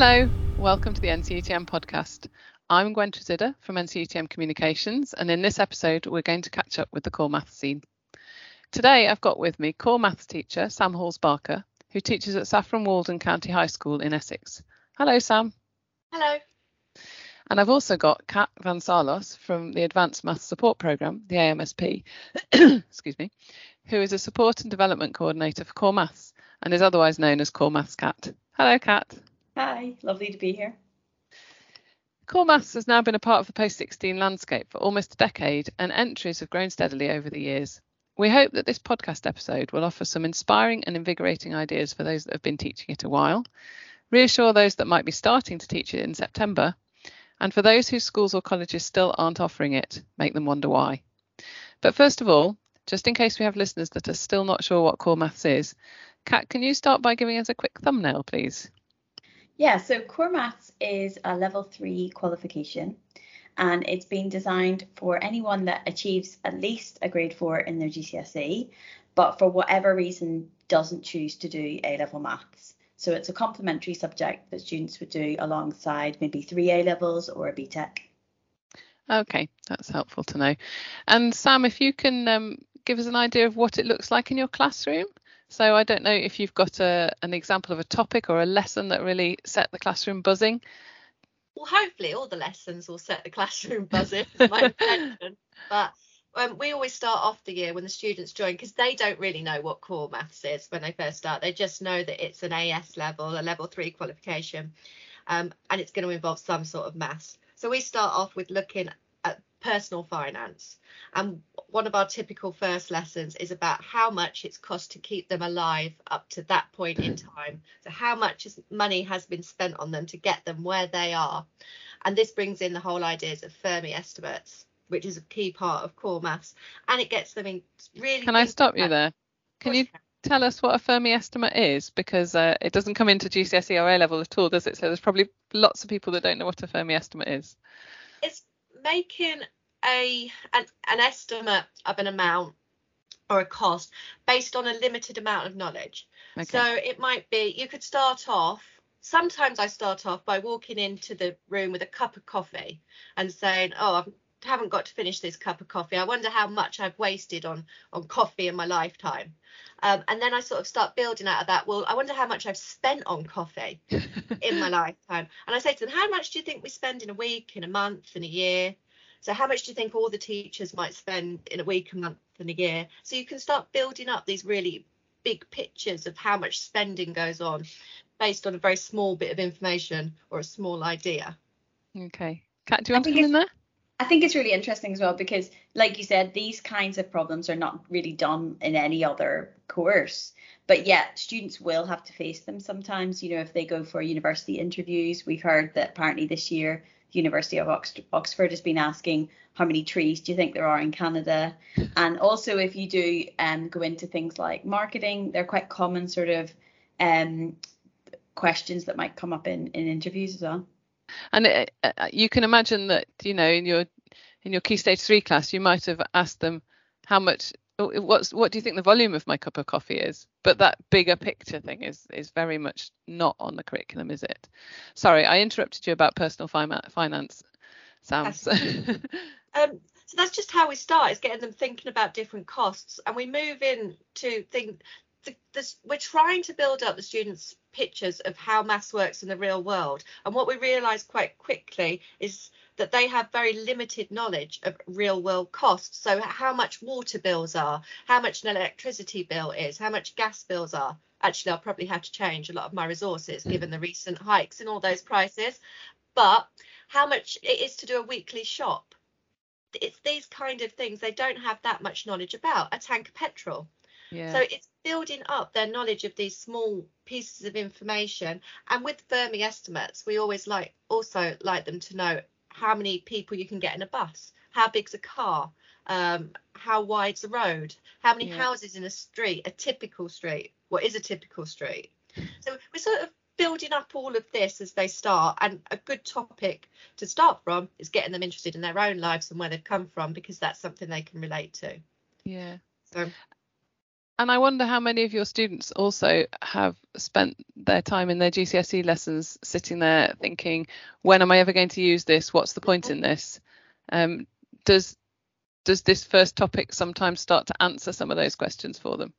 Hello, welcome to the NCETM podcast. I'm Gwen Tresidder from NCETM Communications, and in this episode, we're going to catch up with the core maths scene. Today, I've got with me core maths teacher Sam Halls Barker, who teaches at Saffron Walden County High School in Essex. Hello, Sam. Hello. And I've also got Cat van Saarloos from the Advanced Maths Support Programme, the AMSP, excuse me, who is a support and development coordinator for Core Maths and is otherwise known as Core Maths Cat. Hello, Cat. Hi, lovely to be here. Core Maths has now been a part of the post 16 landscape for almost a decade, and entries have grown steadily over the years. We hope that this podcast episode will offer some inspiring and invigorating ideas for those that have been teaching it a while, reassure those that might be starting to teach it in September, and for those whose schools or colleges still aren't offering it, make them wonder why. But first of all, just in case we have listeners that are still not sure what core maths is, Cat, can you start by giving us a quick thumbnail, please? Yeah, so Core Maths is a level three qualification and it's been designed for anyone that achieves at least a grade four in their GCSE, but for whatever reason doesn't choose to do A level maths. So it's a complementary subject that students would do alongside maybe three A levels or a BTEC. Okay, that's helpful to know. And Sam, if you can um, give us an idea of what it looks like in your classroom. So I don't know if you've got a, an example of a topic or a lesson that really set the classroom buzzing. Well, hopefully all the lessons will set the classroom buzzing. But um, we always start off the year when the students join because they don't really know what core maths is when they first start. They just know that it's an AS level, a level three qualification, um, and it's going to involve some sort of maths. So we start off with looking personal finance. And one of our typical first lessons is about how much it's cost to keep them alive up to that point in time. So, how much money has been spent on them to get them where they are. And this brings in the whole ideas of Fermi estimates, which is a key part of core maths. And it gets them in really. Can I stop you there? Can you tell us what a Fermi estimate is? Because uh, it doesn't come into GCSE or A level at all, does it? So, there's probably lots of people that don't know what a Fermi estimate is. Making a an, an estimate of an amount or a cost based on a limited amount of knowledge. Okay. So it might be you could start off. Sometimes I start off by walking into the room with a cup of coffee and saying, "Oh, I haven't got to finish this cup of coffee. I wonder how much I've wasted on on coffee in my lifetime." Um, and then I sort of start building out of that. Well, I wonder how much I've spent on coffee in my lifetime. And I say to them, "How much do you think we spend in a week, in a month, in a year?" So how much do you think all the teachers might spend in a week, a month, and a year? So you can start building up these really big pictures of how much spending goes on based on a very small bit of information or a small idea. Okay. Cat, do you want to come in there? I think it's really interesting as well because, like you said, these kinds of problems are not really done in any other course. But yet, students will have to face them sometimes. You know, if they go for university interviews, we've heard that apparently this year the University of Oxford has been asking how many trees do you think there are in Canada? And also, if you do um, go into things like marketing, they're quite common sort of um, questions that might come up in, in interviews as well. And it, uh, uh, you can imagine that you know in your in your key stage three class, you might have asked them how much what's what do you think the volume of my cup of coffee is? But that bigger picture thing is is very much not on the curriculum is it? Sorry i interrupted you about personal finance sam. Um, so that's just how we start is getting them thinking about different costs. And we move in to think this, we're trying to build up the students pictures of how maths works in the real world and what we realize quite quickly is that they have very limited knowledge of real world costs. So, how much water bills are, how much an electricity bill is, how much gas bills are. Actually, I'll probably have to change a lot of my resources mm. given the recent hikes in all those prices. But how much it is to do a weekly shop. It's these kind of things they don't have that much knowledge about. A tank of petrol. Yeah. So it's building up their knowledge of these small pieces of information. And with Fermi estimates, we always like also like them to know how many people you can get in a bus, how big's a car, um, how wide's the road, how many yeah. houses in a street, a typical street, what is a typical street. So we're sort of building up all of this as they start and a good topic to start from is getting them interested in their own lives and where they've come from because that's something they can relate to yeah so And I wonder how many of your students also have spent their time in their GCSE lessons sitting there thinking, when am I ever going to use this? What's the point in this? Um, does does this first topic sometimes start to answer some of those questions for them?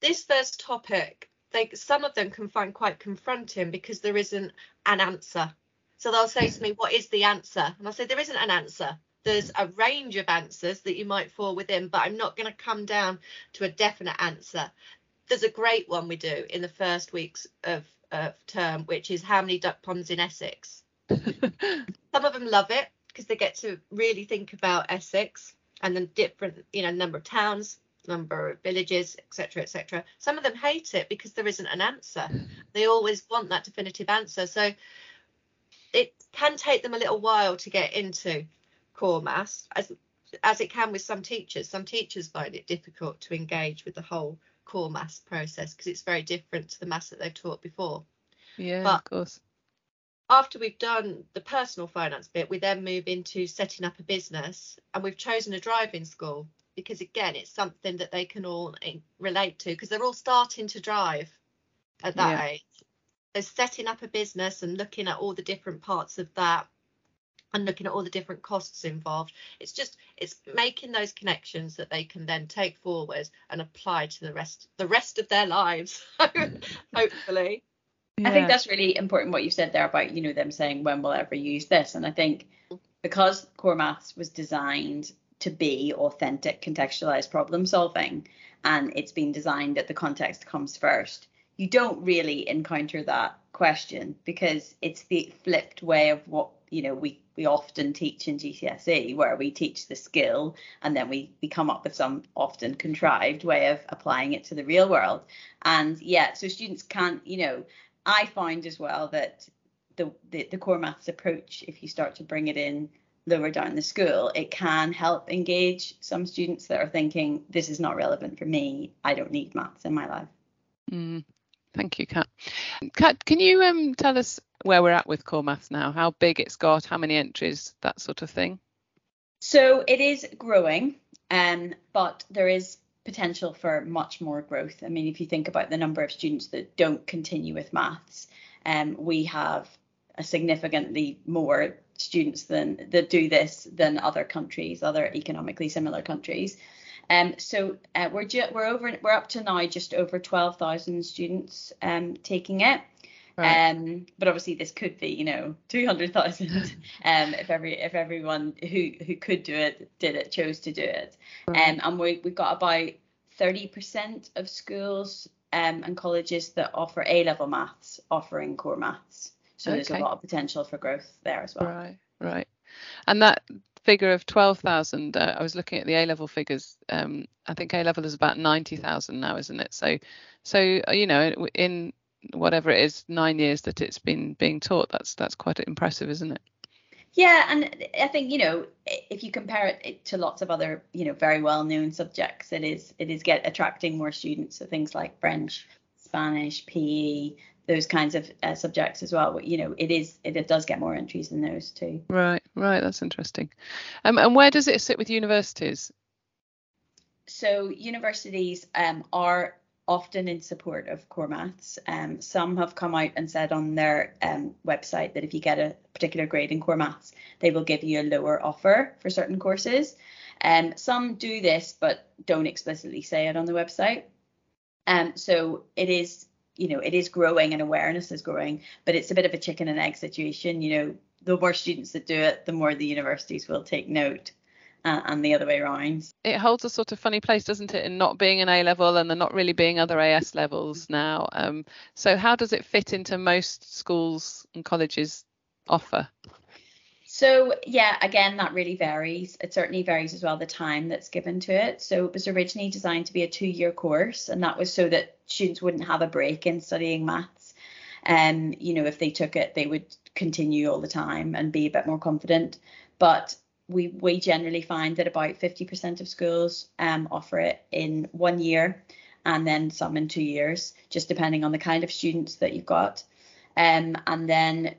This first topic, they, some of them can find quite confronting because there isn't an answer. So they'll say to me, What is the answer? And I'll say, There isn't an answer. There's a range of answers that you might fall within, but I'm not going to come down to a definite answer. There's a great one we do in the first weeks of, of term, which is how many duck ponds in Essex. Some of them love it because they get to really think about Essex and the different, you know, number of towns, number of villages, etc., etc. Some of them hate it because there isn't an answer. They always want that definitive answer. So it can take them a little while to get into core maths, as as it can with some teachers. Some teachers find it difficult to engage with the whole core maths process because it's very different to the maths that they've taught before. Yeah, but of course. After we've done the personal finance bit, we then move into setting up a business, and we've chosen a driving school because again, it's something that they can all relate to because they're all starting to drive at that yeah. age so setting up a business and looking at all the different parts of that and looking at all the different costs involved. It's just it's making those connections that they can then take forward and apply to the rest the rest of their lives hopefully. Yeah. i think that's really important what you said there about you know them saying when we'll ever use this? And i think because core maths was designed to be authentic contextualized problem solving and it's been designed that the context comes first you don't really encounter that question because it's the flipped way of what you know we we often teach in GCSE where we teach the skill and then we we come up with some often contrived way of applying it to the real world and yeah so students can't you know I find as well that the, the the core maths approach if you start to bring it in lower down the school it can help engage some students that are thinking this is not relevant for me I don't need maths in my life mm. Thank you, Cat. Cat, can you um, tell us where we're at with core maths now? How big it's got, how many entries, that sort of thing? So it is growing, um, but there is potential for much more growth. I mean, if you think about the number of students that don't continue with maths, um, we have a significantly more students than that do this than other countries, other economically similar countries. Um, so uh, we're ju- we're over we're up to now just over 12,000 students um, taking it. Right. Um, but obviously this could be, you know, 200,000 um, if every if everyone who who could do it did it chose to do it. Right. Um, and we we've got about 30% of schools um, and colleges that offer A level maths offering core maths. So okay. there's a lot of potential for growth there as well. Right, right. And that figure of 12,000, uh, I was looking at the A level figures. Um, I think A level is about 90,000 now, isn't it? So, so uh, you know, in whatever it is, nine years that it's been being taught, that's that's quite impressive, isn't it? Yeah, and I think you know if you compare it to lots of other you know very well known subjects, it is it is get attracting more students. So things like French, Spanish, PE, those kinds of uh, subjects as well. You know, it is it, it, does get more entries in those too. Right, right. That's interesting. Um, and where does it sit with universities? So universities um, are often in support of core maths. Um, some have come out and said on their um, website that if you get a particular grade in core maths, they will give you a lower offer for certain courses. Um, some do this but don't explicitly say it on the website. Um, so it is you know it is growing and awareness is growing but it's a bit of a chicken and egg situation you know the more students that do it the more the universities will take note uh, and the other way around it holds a sort of funny place doesn't it in not being an a level and there not really being other as levels now um, so how does it fit into most schools and colleges offer so yeah, again, that really varies. It certainly varies as well the time that's given to it. So it was originally designed to be a two-year course, and that was so that students wouldn't have a break in studying maths. And um, you know, if they took it, they would continue all the time and be a bit more confident. But we we generally find that about 50% of schools um, offer it in one year, and then some in two years, just depending on the kind of students that you've got. Um, and then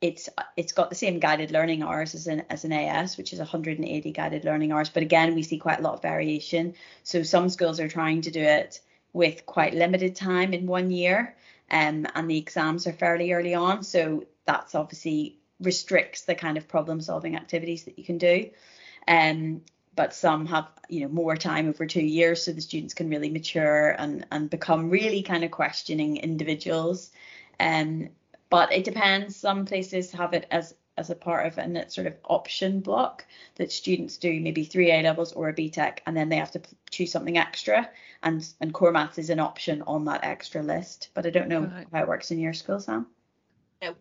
it's it's got the same guided learning hours as an as an AS, which is 180 guided learning hours. But again, we see quite a lot of variation. So some schools are trying to do it with quite limited time in one year, um, and the exams are fairly early on. So that's obviously restricts the kind of problem solving activities that you can do. Um, but some have you know more time over two years so the students can really mature and and become really kind of questioning individuals um but it depends some places have it as as a part of a sort of option block that students do maybe three A levels or a BTEC and then they have to choose something extra and and core maths is an option on that extra list but I don't know right. how it works in your school Sam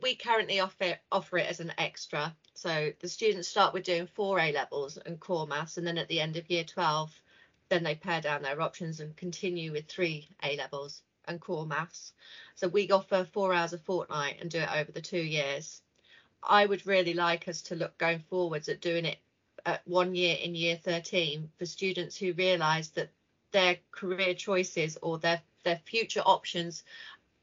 we currently offer offer it as an extra. So the students start with doing four A levels and core maths, and then at the end of year 12, then they pare down their options and continue with three A levels and core maths. So we offer four hours a fortnight and do it over the two years. I would really like us to look going forwards at doing it at one year in year 13 for students who realise that their career choices or their their future options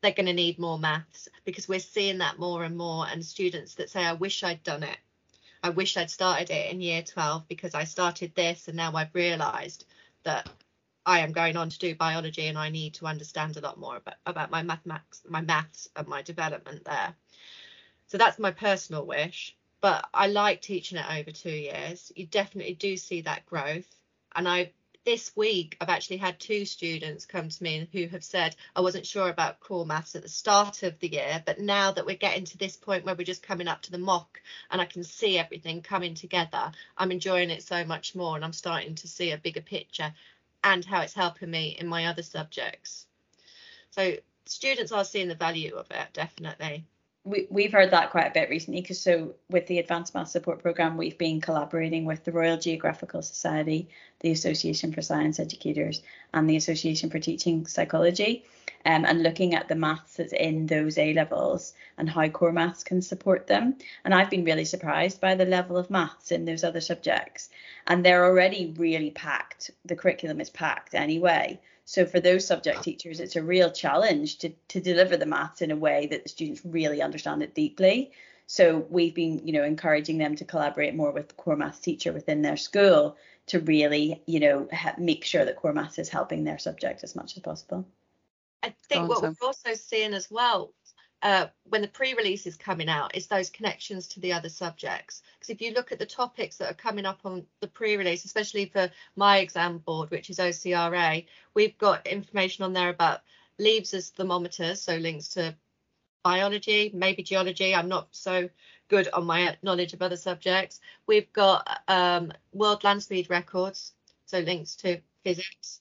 they're going to need more maths because we're seeing that more and more and students that say i wish i'd done it. I wish i'd started it in year 12 because i started this and now i've realized that i am going on to do biology and i need to understand a lot more about, about my mathematics my maths and my development there. So that's my personal wish but i like teaching it over two years. You definitely do see that growth and i this week I've actually had two students come to me who have said I wasn't sure about core maths at the start of the year, but now that we're getting to this point where we're just coming up to the mock and I can see everything coming together, I'm enjoying it so much more and I'm starting to see a bigger picture and how it's helping me in my other subjects. So students are seeing the value of it, definitely we, we've heard that quite a bit recently because so with the advanced math support program we've been collaborating with the royal geographical society the association for science educators and the association for teaching psychology um, and looking at the maths that's in those a levels and how core maths can support them. And i've been really surprised by the level of maths in those other subjects. And they're already really packed. The curriculum is packed anyway so for those subject teachers, it's a real challenge to, to deliver the maths in a way that the students really understand it deeply. So we've been, you know, encouraging them to collaborate more with the core maths teacher within their school to really, you know, ha- make sure that core maths is helping their subject as much as possible. I think what we're also seeing as well uh, when the pre-release is coming out is those connections to the other subjects. Because if you look at the topics that are coming up on the pre-release especially for my exam board which is OCR A we've got information on there about leaves as thermometers so links to biology maybe geology. I'm not so good on my knowledge of other subjects. We've got um, world land speed records so links to physics.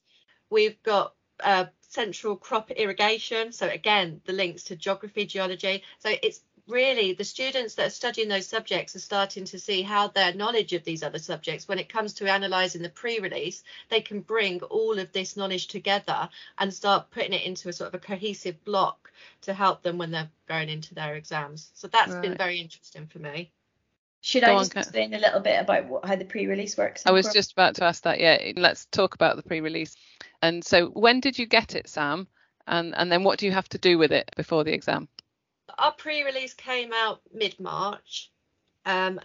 We've got uh, central crop irrigation. So again, the links to geography, geology. So it's really the students that are studying those subjects are starting to see how their knowledge of these other subjects, when it comes to analysing the pre-release, they can bring all of this knowledge together and start putting it into a sort of a cohesive block to help them when they're going into their exams. So that's right. been very interesting for me. Should Go I just on, explain a little bit about what, how the pre-release works? I was just about to ask that. Yeah, let's talk about the pre-release. And so, when did you get it, Sam? And and then what do you have to do with it before the exam? Our pre-release came out mid-March, um,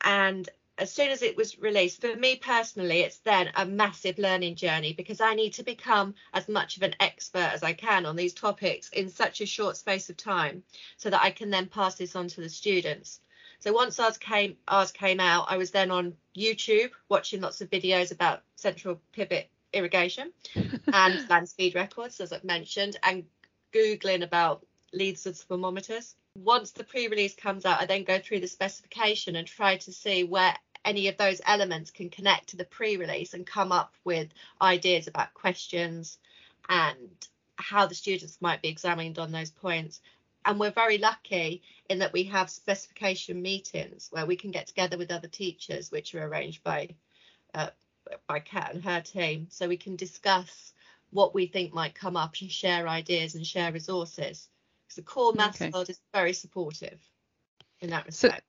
and as soon as it was released, for me personally, it's then a massive learning journey because I need to become as much of an expert as I can on these topics in such a short space of time so that I can then pass this on to the students. So once ours came ours came out, I was then on YouTube watching lots of videos about central pivot irrigation and land speed records, as I've mentioned, and googling about leads as thermometers. Once the pre-release comes out, I then go through the specification and try to see where any of those elements can connect to the pre-release and come up with ideas about questions and how the students might be examined on those points and we're very lucky in that we have specification meetings where we can get together with other teachers, which are arranged by uh, by Cat and her team, so we can discuss what we think might come up and share ideas and share resources. Because the core maths okay. world is very supportive in that respect.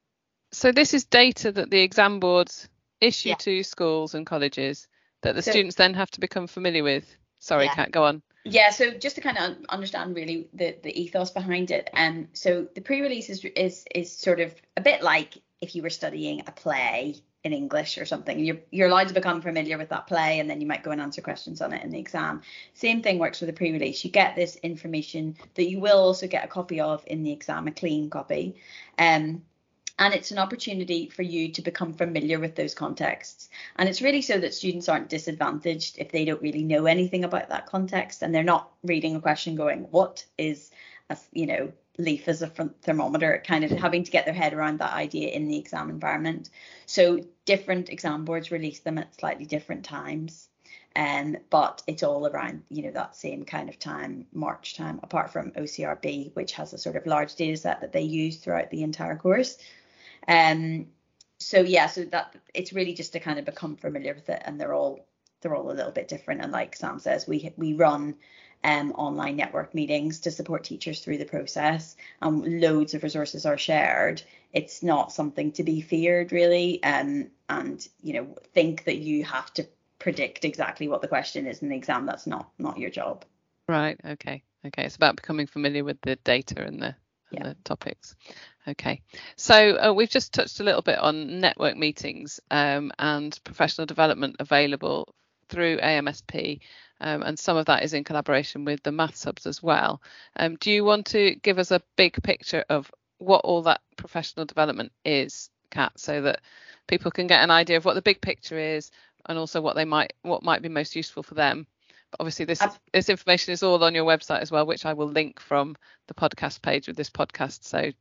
So, so this is data that the exam boards issue yeah. to schools and colleges that the so, students then have to become familiar with. Sorry, yeah. Cat, go on. Yeah, so just to kind of understand really the, the ethos behind it, um, so the pre-release is, is is sort of a bit like if you were studying a play in English or something. You're you're allowed to become familiar with that play, and then you might go and answer questions on it in the exam. Same thing works with the pre-release. You get this information that you will also get a copy of in the exam, a clean copy. Um, and it's an opportunity for you to become familiar with those contexts. And it's really so that students aren't disadvantaged if they don't really know anything about that context and they're not reading a question going what is a you know leaf as a front thermometer? Kind of having to get their head around that idea in the exam environment. So different exam boards release them at slightly different times. Um, but it's all around you know that same kind of time march time apart from ocrb which has a sort of large data set that they use throughout the entire course um, so yeah, so that it's really just to kind of become familiar with it, and they're all they're all a little bit different. And like Sam says, we we run um, online network meetings to support teachers through the process, and loads of resources are shared. It's not something to be feared, really, um, and you know think that you have to predict exactly what the question is in the exam. That's not not your job. Right. Okay. Okay. It's about becoming familiar with the data and the yeah. the topics. Okay, so uh, we've just touched a little bit on network meetings um, and professional development available through AMSP, um, and some of that is in collaboration with the Maths Hubs as well. Um, do you want to give us a big picture of what all that professional development is, Cat, so that people can get an idea of what the big picture is and also what they might what might be most useful for them? But obviously, this this information is all on your website as well, which I will link from the podcast page with this podcast. So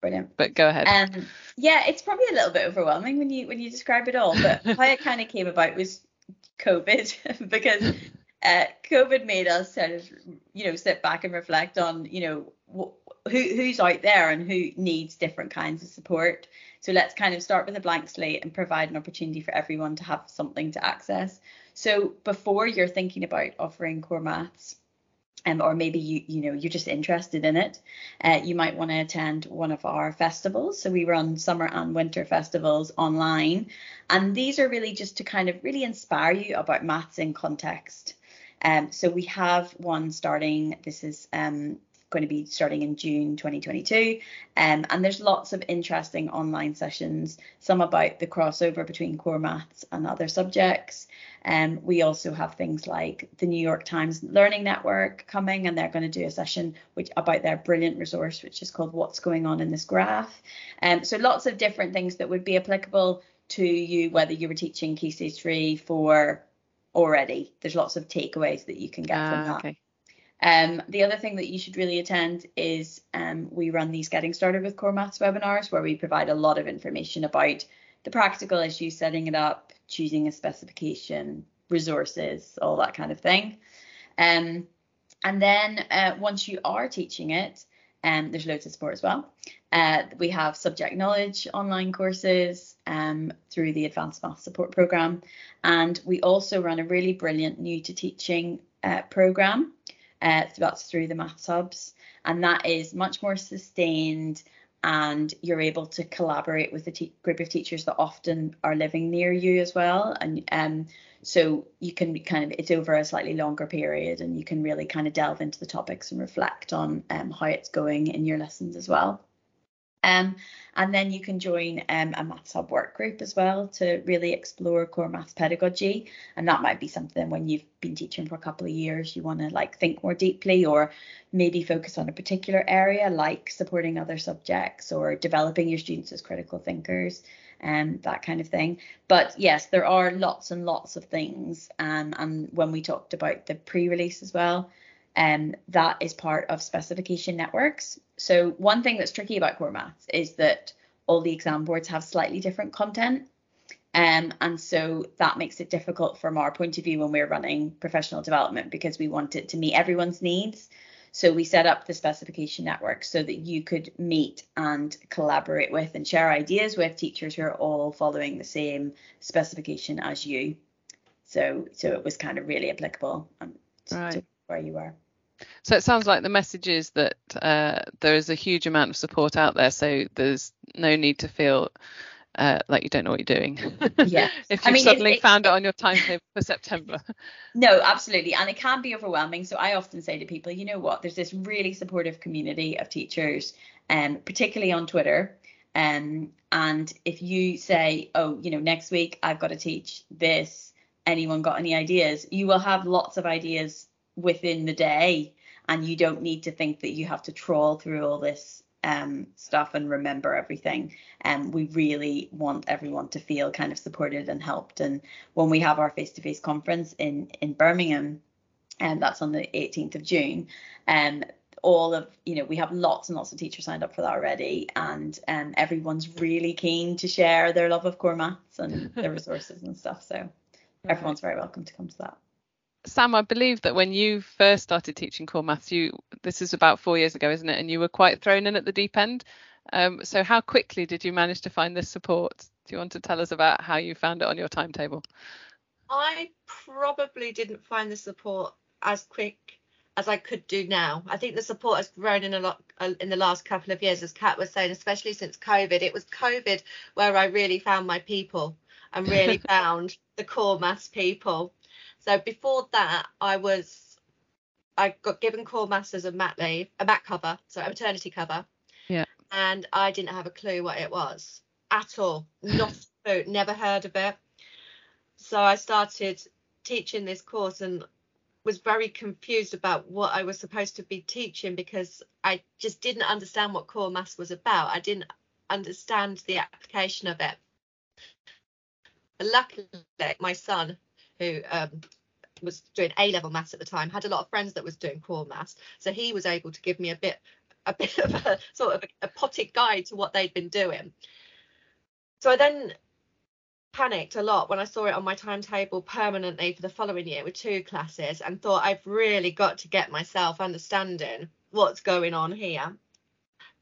brilliant. But go ahead. Um, yeah, it's probably a little bit overwhelming when you when you describe it all. But how it kind of came about was COVID because uh, COVID made us sort of you know sit back and reflect on you know wh- who who's out there and who needs different kinds of support. So let's kind of start with a blank slate and provide an opportunity for everyone to have something to access. So before you're thinking about offering core maths, um, or maybe you you know you're just interested in it, uh, you might want to attend one of our festivals. So we run summer and winter festivals online, and these are really just to kind of really inspire you about maths in context. Um, so we have one starting. This is um, going to be starting in June 2022. Um, and there's lots of interesting online sessions, some about the crossover between core maths and other subjects. Um, we also have things like the New York Times Learning Network coming, and they're going to do a session which about their brilliant resource, which is called What's Going On in This Graph. Um, so lots of different things that would be applicable to you, whether you were teaching Key Stage 3, 4 already. There's lots of takeaways that you can get uh, from that. Okay. Um, the other thing that you should really attend is um, we run these Getting Started with Core Maths webinars where we provide a lot of information about the practical issues, setting it up, choosing a specification, resources, all that kind of thing. Um, and then uh, once you are teaching it, um, there's loads of support as well. Uh, we have subject knowledge online courses um, through the Advanced Math Support Program. And we also run a really brilliant new to teaching uh, program uh, that's through the Maths Hubs, and that is much more sustained. And you're able to collaborate with a te- group of teachers that often are living near you as well. And um, so you can kind of, it's over a slightly longer period, and you can really kind of delve into the topics and reflect on um, how it's going in your lessons as well. Um, and then you can join um, a Maths Hub work group as well to really explore core maths pedagogy. And that might be something when you've been teaching for a couple of years, you want to like think more deeply or maybe focus on a particular area like supporting other subjects or developing your students as critical thinkers and um, that kind of thing. But yes, there are lots and lots of things. Um, and when we talked about the pre-release as well, um, that is part of specification networks. So one thing that's tricky about core maths is that all the exam boards have slightly different content. Um, and so that makes it difficult from our point of view when we're running professional development because we want it to meet everyone's needs. So we set up the specification network so that you could meet and collaborate with and share ideas with teachers who are all following the same specification as you. So so it was kind of really applicable um, right. Where you are. So it sounds like the message is that uh, there is a huge amount of support out there, so there's no need to feel uh, like you don't know what you're doing. Yeah. if I you mean, suddenly it- it- found it on your timetable for September. No, absolutely. And it can be overwhelming. So I often say to people, you know what, there's this really supportive community of teachers, um, particularly on Twitter. Um, and if you say, oh, you know, next week I've got to teach this, anyone got any ideas? You will have lots of ideas within the day. And you don't need to think that you have to trawl through all this um, stuff and remember everything. And um, we really want everyone to feel kind of supported and helped. And when we have our face-to-face conference in in Birmingham, and that's on the 18th of June, um, all of you know we have lots and lots of teachers signed up for that already, and um, everyone's really keen to share their love of core maths and their resources and stuff. So everyone's very welcome to come to that. Sam, I believe that when you first started teaching core maths, you this is about four years ago, isn't it? And you were quite thrown in at the deep end. Um, so how quickly did you manage to find this support? Do you want to tell us about how you found it on your timetable? I probably didn't find the support as quick as I could do now. I think the support has grown in a lot uh, in the last couple of years, as Cat was saying, especially since COVID. It was COVID where I really found my people and really found the core maths people. So before that, I was I got given core maths as a mat leave, a mat cover, so a maternity cover. Yeah. And I didn't have a clue what it was at all. Not a clue, never heard of it. So I started teaching this course and was very confused about what I was supposed to be teaching because I just didn't understand what core maths was about. I didn't understand the application of it. But luckily, my son, who um, was doing A level maths at the time, had a lot of friends that was doing core maths, so he was able to give me a bit, a bit of a sort of a, a potted guide to what they'd been doing. So I then panicked a lot when I saw it on my timetable permanently for the following year with two classes and thought I've really got to get myself understanding what's going on here.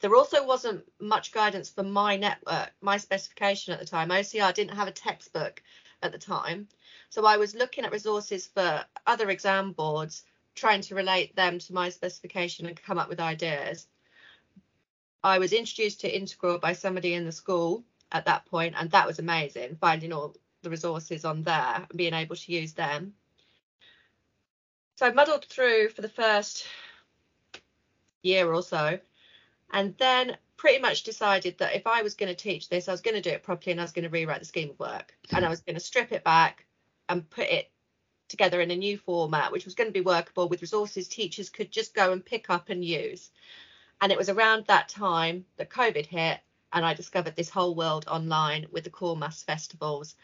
There also wasn't much guidance for my network, my specification at the time. OCR didn't have a textbook at the time. So I was looking at resources for other exam boards, trying to relate them to my specification and come up with ideas. I was introduced to Integral by somebody in the school at that point, and that was amazing, finding all the resources on there and being able to use them. So I muddled through for the first year or so, and then pretty much decided that if I was going to teach this, I was going to do it properly and I was going to rewrite the scheme of work and I hmm. was going to strip it back and put it together in a new format, which was going to be workable with resources teachers could just go and pick up and use. And it was around that time that COVID hit and I discovered this whole world online with the core maths festivals.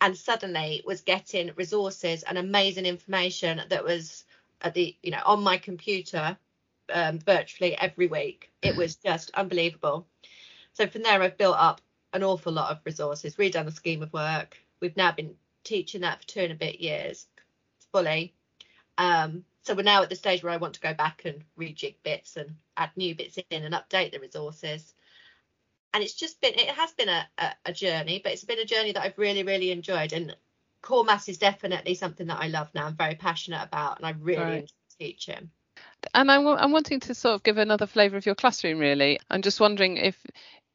And suddenly was getting resources and amazing information that was at the you know on my computer um, virtually every week. It was just unbelievable. So from there i've built up an awful lot of resources redone the scheme of work. We've now been teaching that for two and a bit years fully. Um, so we're now at the stage where i want to go back and rejig bits and add new bits in and update the resources. And it's just been it has been a, a, a, journey but it's been a journey that i've really really enjoyed. And core maths is definitely something that i love now. I'm very passionate about and i really Right. enjoy teaching. And I'm, I'm wanting to sort of give another flavour of your classroom, really. I'm just wondering if,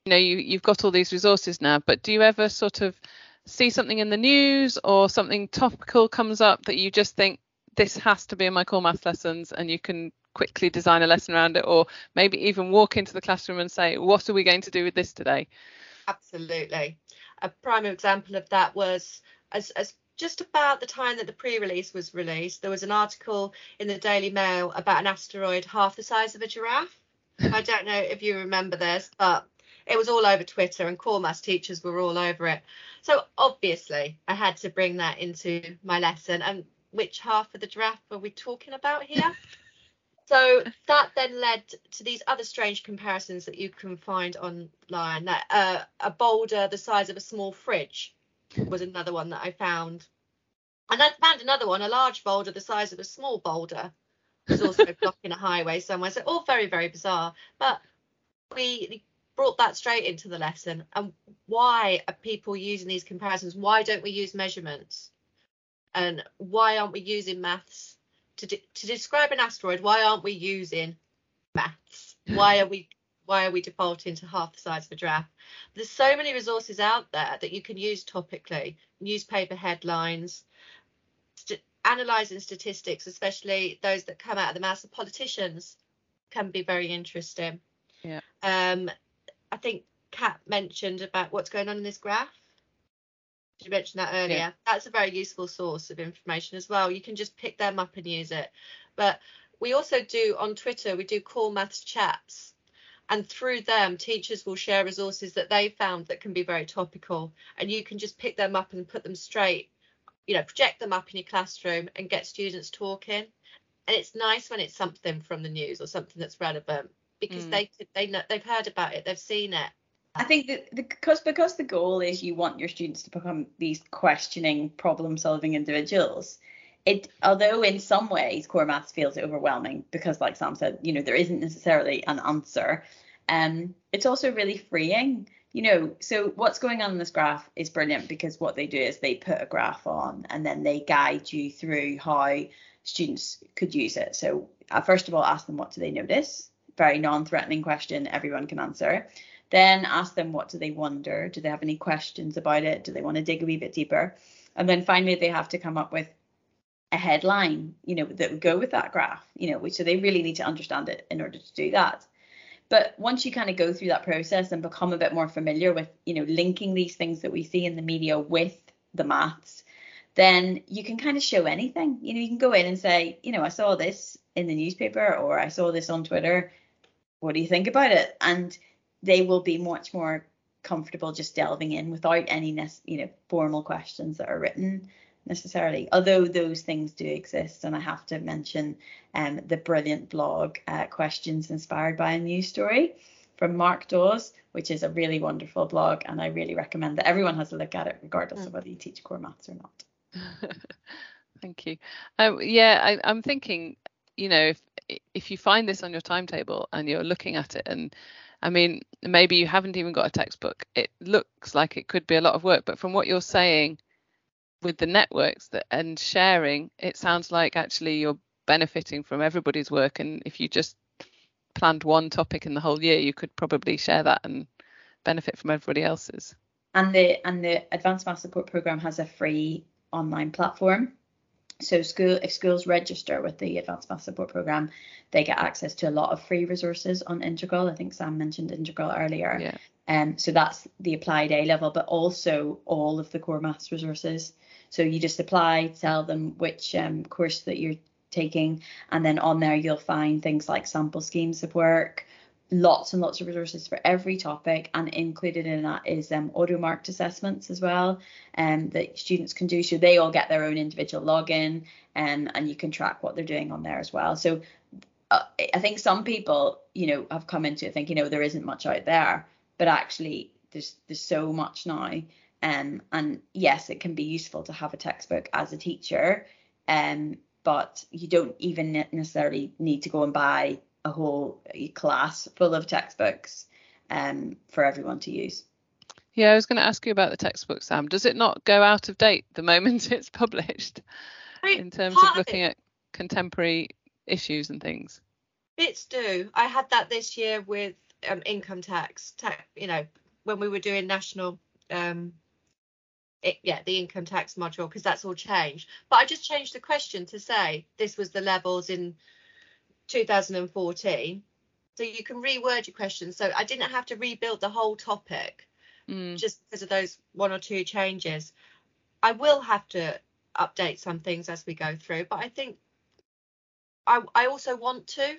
you know, you, you've got all these resources now, but do you ever sort of see something in the news or something topical comes up that you just think this has to be in my core maths lessons and you can quickly design a lesson around it or maybe even walk into the classroom and say, what are we going to do with this today? absolutely a prime example of that was as, as just about the time that the pre-release was released there was an article in the daily mail about an asteroid half the size of a giraffe i don't know if you remember this but it was all over twitter and core maths teachers were all over it. So obviously i had to bring that into my lesson and which half of the giraffe are we talking about here? So that then led to these other strange comparisons that you can find online. That uh, a boulder the size of a small fridge was another one that i found. And i found another one a large boulder the size of a small boulder was also blocking a highway somewhere. So all very very bizarre. But we brought that straight into the lesson and why are people using these comparisons why don't we use measurements and why aren't we using maths to, de- to describe an asteroid why aren't we using maths why are we why are we defaulting to half the size of a draft? There's so many resources out there that you can use topically, newspaper headlines, st- analysing statistics, especially those that come out of the mouths of politicians, can be very interesting. Yeah. Um, I think Cat mentioned about what's going on in this graph. You mention that earlier? Yeah. That's a very useful source of information as well. You can just pick them up and use it. But we also do on Twitter, we do core maths chats. And through them, teachers will share resources that they found that can be very topical. And you can just pick them up and put them straight, you know, project them up in your classroom and get students talking. And it's nice when it's something from the news or something that's relevant because Mm. they they know they've heard about it, they've seen it. I think that the, because because the goal is you want your students to become these questioning, problem-solving individuals. It although in some ways core maths feels overwhelming because, like Sam said, you know there isn't necessarily an answer. Um, it's also really freeing. You know, so what's going on in this graph is brilliant because what they do is they put a graph on and then they guide you through how students could use it. So uh, first of all, ask them what do they notice. Very non-threatening question, everyone can answer. Then ask them what do they wonder? Do they have any questions about it? Do they want to dig a wee bit deeper? And then finally they have to come up with a headline, you know, that would go with that graph, you know, which so they really need to understand it in order to do that. But once you kind of go through that process and become a bit more familiar with, you know, linking these things that we see in the media with the maths, then you can kind of show anything. You know, you can go in and say, you know, I saw this in the newspaper or I saw this on Twitter. What do you think about it? And they will be much more comfortable just delving in without any you know formal questions that are written necessarily although those things do exist and i have to mention um, the brilliant blog uh, questions inspired by a news story from mark dawes which is a really wonderful blog and i really recommend that everyone has a look at it regardless Mm. of whether you teach core maths or not Thank you. Um, yeah, I, I'm thinking, you know, if if you find this on your timetable and you're looking at it, and I mean, maybe you haven't even got a textbook, it looks like it could be a lot of work. But from what you're saying, with the networks that and sharing, it sounds like actually you're benefiting from everybody's work. And if you just planned one topic in the whole year, you could probably share that and benefit from everybody else's. and the and the advanced math support program has a free online platform so school if schools register with the advanced math support program they get access to a lot of free resources on integral i think sam mentioned integral earlier Yeah. um, so that's the applied A level, but also all of the core maths resources. So you just apply, tell them which um, course that you're taking, and then on there you'll find things like sample schemes of work, lots and lots of resources for every topic, and included in that is um, auto marked assessments as well, um, that students can do. So they all get their own individual login, um, and you can track what they're doing on there as well. So uh, I think some people, you know, have come into it thinking, you know, there isn't much out there, but actually there's there's so much now. Um, and yes, it can be useful to have a textbook as a teacher, um, but you don't even necessarily need to go and buy a whole class full of textbooks um, for everyone to use. Yeah, I was going to ask you about the textbook, Sam. Does it not go out of date the moment it's published I mean, in terms part of it- looking at contemporary issues and things? Bits do. I had that this year with um, income tax. Ta- you know, when we were doing national, um, it, yeah, the income tax module because that's all changed. But I just changed the question to say this was the levels in 2014. So you can reword your question. So I didn't have to rebuild the whole topic Mm, just because of those one or two changes. I will have to update some things as we go through, but I think I I also want to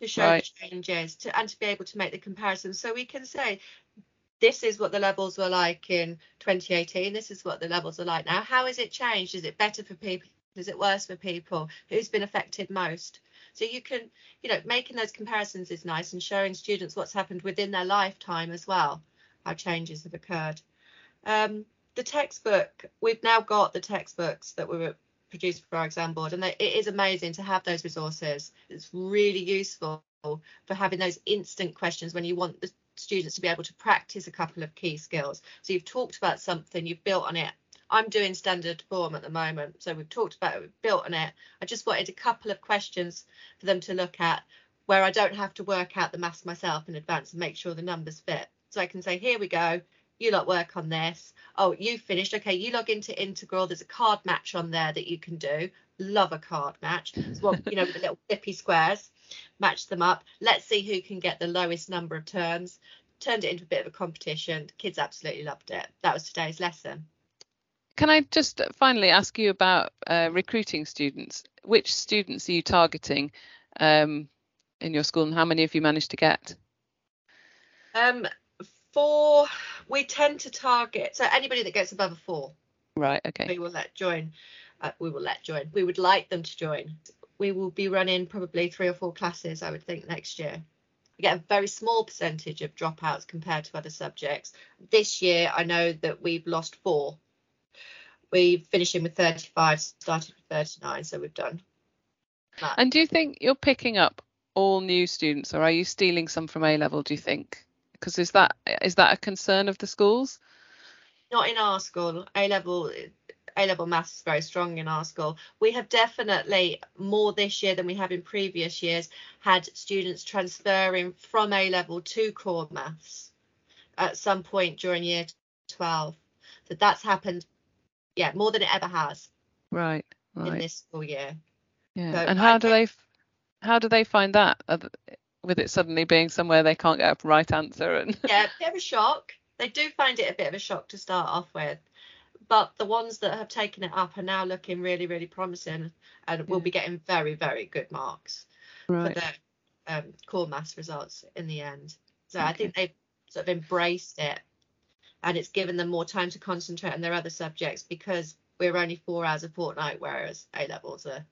to show Right. the changes to and to be able to make the comparison so we can say this is what the levels were like in 2018 this is what the levels are like now how has it changed is it better for people is it worse for people? Who's been affected most? So you can you know making those comparisons is nice and showing students what's happened within their lifetime as well how changes have occurred. Um, the textbook we've now got the textbooks that were produced for our exam board and they, it is amazing to have those resources. It's really useful for having those instant questions when you want the students to be able to practice a couple of key skills. So you've talked about something you've built on it i'm doing standard form at the moment so we've talked about it we've built on it i just wanted a couple of questions for them to look at where I don't have to work out the maths myself in advance and make sure the numbers fit. So I can say, here we go, you lot work on this. Oh, you finished. Okay, you log into Integral. There's a card match on there that you can do. Love a card match. So, you know, the little flippy squares, match them up. Let's see who can get the lowest number of terms. Turned it into a bit of a competition. Kids absolutely loved it. That was today's lesson. Can I just finally ask you about uh, recruiting students? Which students are you targeting um, in your school, and how many have you managed to get? Um, four. We tend to target so anybody that gets above a four. Right. Okay. We will let join. Uh, we will let join. We would like them to join. We will be running probably three or four classes, I would think, next year. We get a very small percentage of dropouts compared to other subjects. This year, I know that we've lost four. We finishing with 35, started with 39, so we've done. That. And do you think you're picking up all new students, or are you stealing some from A level? Do you think? Because is that is that a concern of the schools? Not in our school. A level A level maths is very strong in our school. We have definitely more this year than we have in previous years had students transferring from A level to core maths at some point during year 12. So that's happened, yeah, more than it ever has. Right. Right. In this school year. Yeah. So and how I do they how do they find that with it suddenly being somewhere they can't get a right answer and yeah a bit of a shock they do find it a bit of a shock to start off with but the ones that have taken it up are now looking really really promising and yeah. will be getting very very good marks right. for the um, core maths results in the end so okay. i think they've sort of embraced it and it's given them more time to concentrate on their other subjects because we're only four hours a fortnight whereas a levels are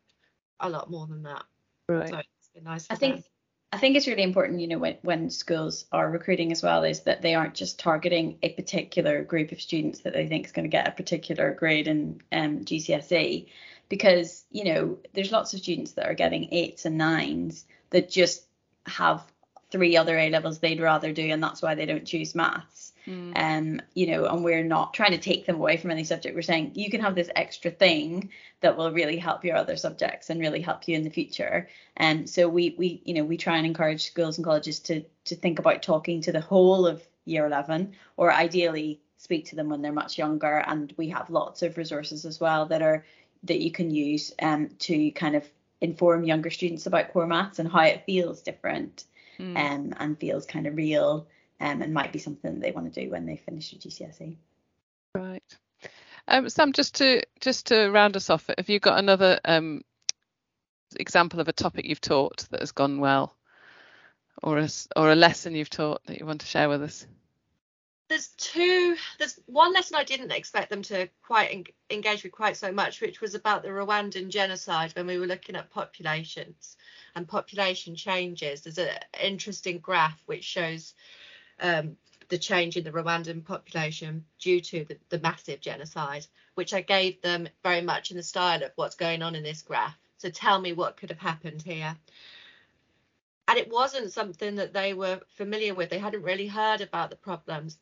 a lot more than that Right. So it's been nice. I think I think it's really important, you know, when, when schools are recruiting as well, is that they aren't just targeting a particular group of students that they think is going to get a particular grade in um, GCSE, because you know there's lots of students that are getting eights and nines that just have three other A levels they'd rather do, and that's why they don't choose maths. Mm. Um, you know, and we're not trying to take them away from any subject. We're saying you can have this extra thing that will really help your other subjects and really help you in the future. And so we we you know we try and encourage schools and colleges to to think about talking to the whole of year 11 or ideally speak to them when they're much younger and we have lots of resources as well that are that you can use um, to kind of inform younger students about core maths and how it feels different mm. um, and feels kind of real um, and might be something that they want to do when they finish their GCSE. Right. Um, Sam, just to just to round us off, have you got another um, example of a topic you've taught that has gone well, or a or a lesson you've taught that you want to share with us? There's two. There's one lesson I didn't expect them to quite en- engage with quite so much, which was about the Rwandan genocide when we were looking at populations and population changes. There's an interesting graph which shows um, the change in the Rwandan population due to the, the, massive genocide, which I gave them very much in the style of what's going on in this graph. So tell me what could have happened here. And it wasn't something that they were familiar with. They hadn't really heard about the problems.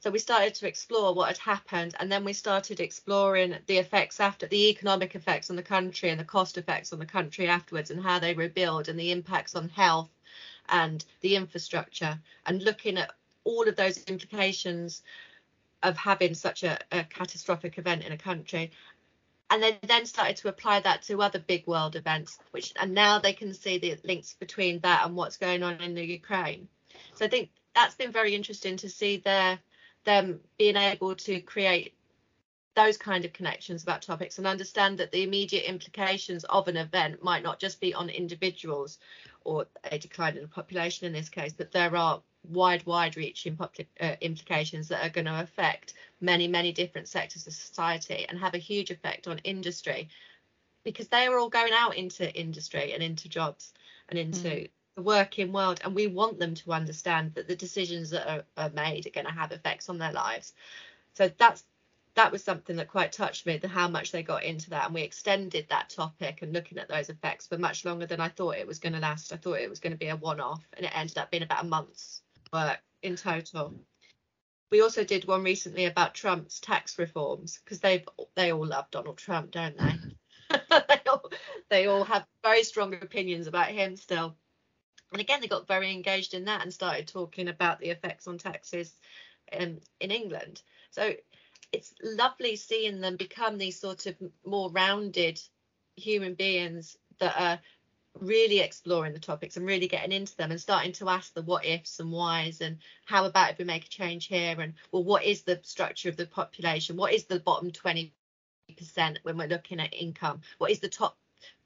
So we started to explore what had happened, and then we started exploring the effects after the economic effects on the country and the cost effects on the country afterwards, and how they rebuild and the impacts on health and the infrastructure and looking at all of those implications of having such a, a catastrophic event in a country. And they then started to apply that to other big world events which and now they can see the links between that and what's going on in the ukraine. So i think that's been very interesting to see their them being able to create those kind of connections about topics and understand that the immediate implications of an event might not just be on individuals or a decline in the population in this case, but there are wide, wide reaching uh, implications that are going to affect many, many different sectors of society and have a huge effect on industry because they are all going out into industry and into jobs and into mm. the working world. And we want them to understand that the decisions that are, are made are going to have effects on their lives. So that's that was something that quite touched me the how much they got into that and we extended that topic and looking at those effects for much longer than i thought it was going to last. I thought it was going to be a one-off and it ended up being about a month's work in total. We also did one recently about trump's tax reforms because they they all love donald trump don't they? They, all, they all have very strong opinions about him still. And again, they got very engaged in that and started talking about the effects on taxes um, in England. So it's lovely seeing them become these sort of more rounded human beings that are really exploring the topics and really getting into them and starting to ask the what ifs and whys and how about if we make a change here and well what is the structure of the population? What is the bottom 20% when we're looking at income? What is the top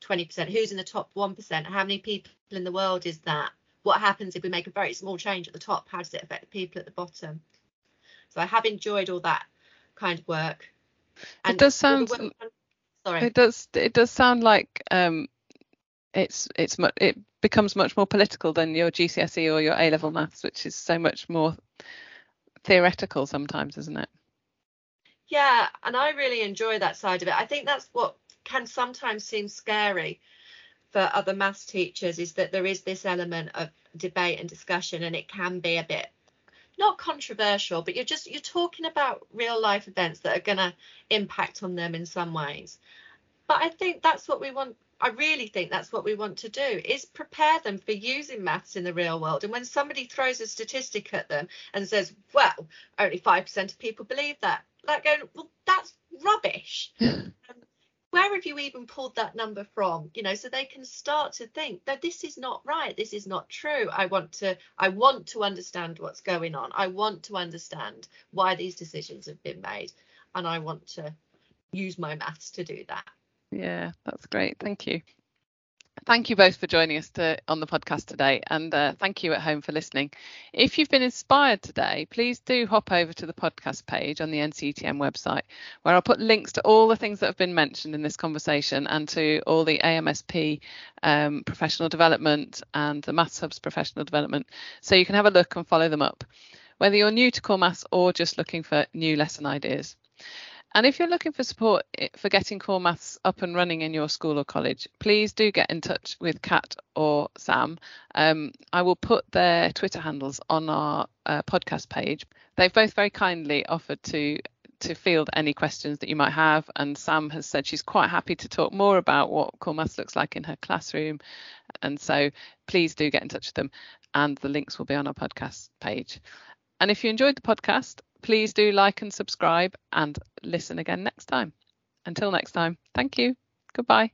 20% who's in the top 1% how many people in the world is that? What happens if we make a very small change at the top? How does it affect the people at the bottom? So i have enjoyed all that kind of work and it does sound sorry it does it does sound like um it's it's much it becomes much more political than your GCSE or your A level maths, which is so much more theoretical sometimes, isn't it? Yeah, and I really enjoy that side of it. I think that's what can sometimes seem scary for other maths teachers is that there is this element of debate and discussion and it can be a bit not controversial but you're just you're talking about real life events that are going to impact on them in some ways but i think that's what we want I really think that's what we want to do is prepare them for using maths in the real world. And when somebody throws a statistic at them and says, well, only 5% of people believe that, like going, well, that's rubbish. um, where have you even pulled that number from? You know, so they can start to think that this is not right. This is not true. I want to, I want to understand what's going on. I want to understand why these decisions have been made. And I want to use my maths to do that. Yeah, that's great. Thank you. Thank you both for joining us to, on the podcast today, and uh, thank you at home for listening. If you've been inspired today, please do hop over to the podcast page on the NCETM website, where I'll put links to all the things that have been mentioned in this conversation and to all the AMSP um, professional development and the Maths Hub's professional development, so you can have a look and follow them up, whether you're new to core maths or just looking for new lesson ideas. And if you're looking for support for getting core maths up and running in your school or college, please do get in touch with Cat or Sam. Um, I will put their Twitter handles on our uh, podcast page. They've both very kindly offered to to field any questions that you might have. And Sam has said she's quite happy to talk more about what core maths looks like in her classroom. And so please do get in touch with them. And the links will be on our podcast page. And if you enjoyed the podcast, Please do like and subscribe and listen again next time. Until next time, thank you. Goodbye.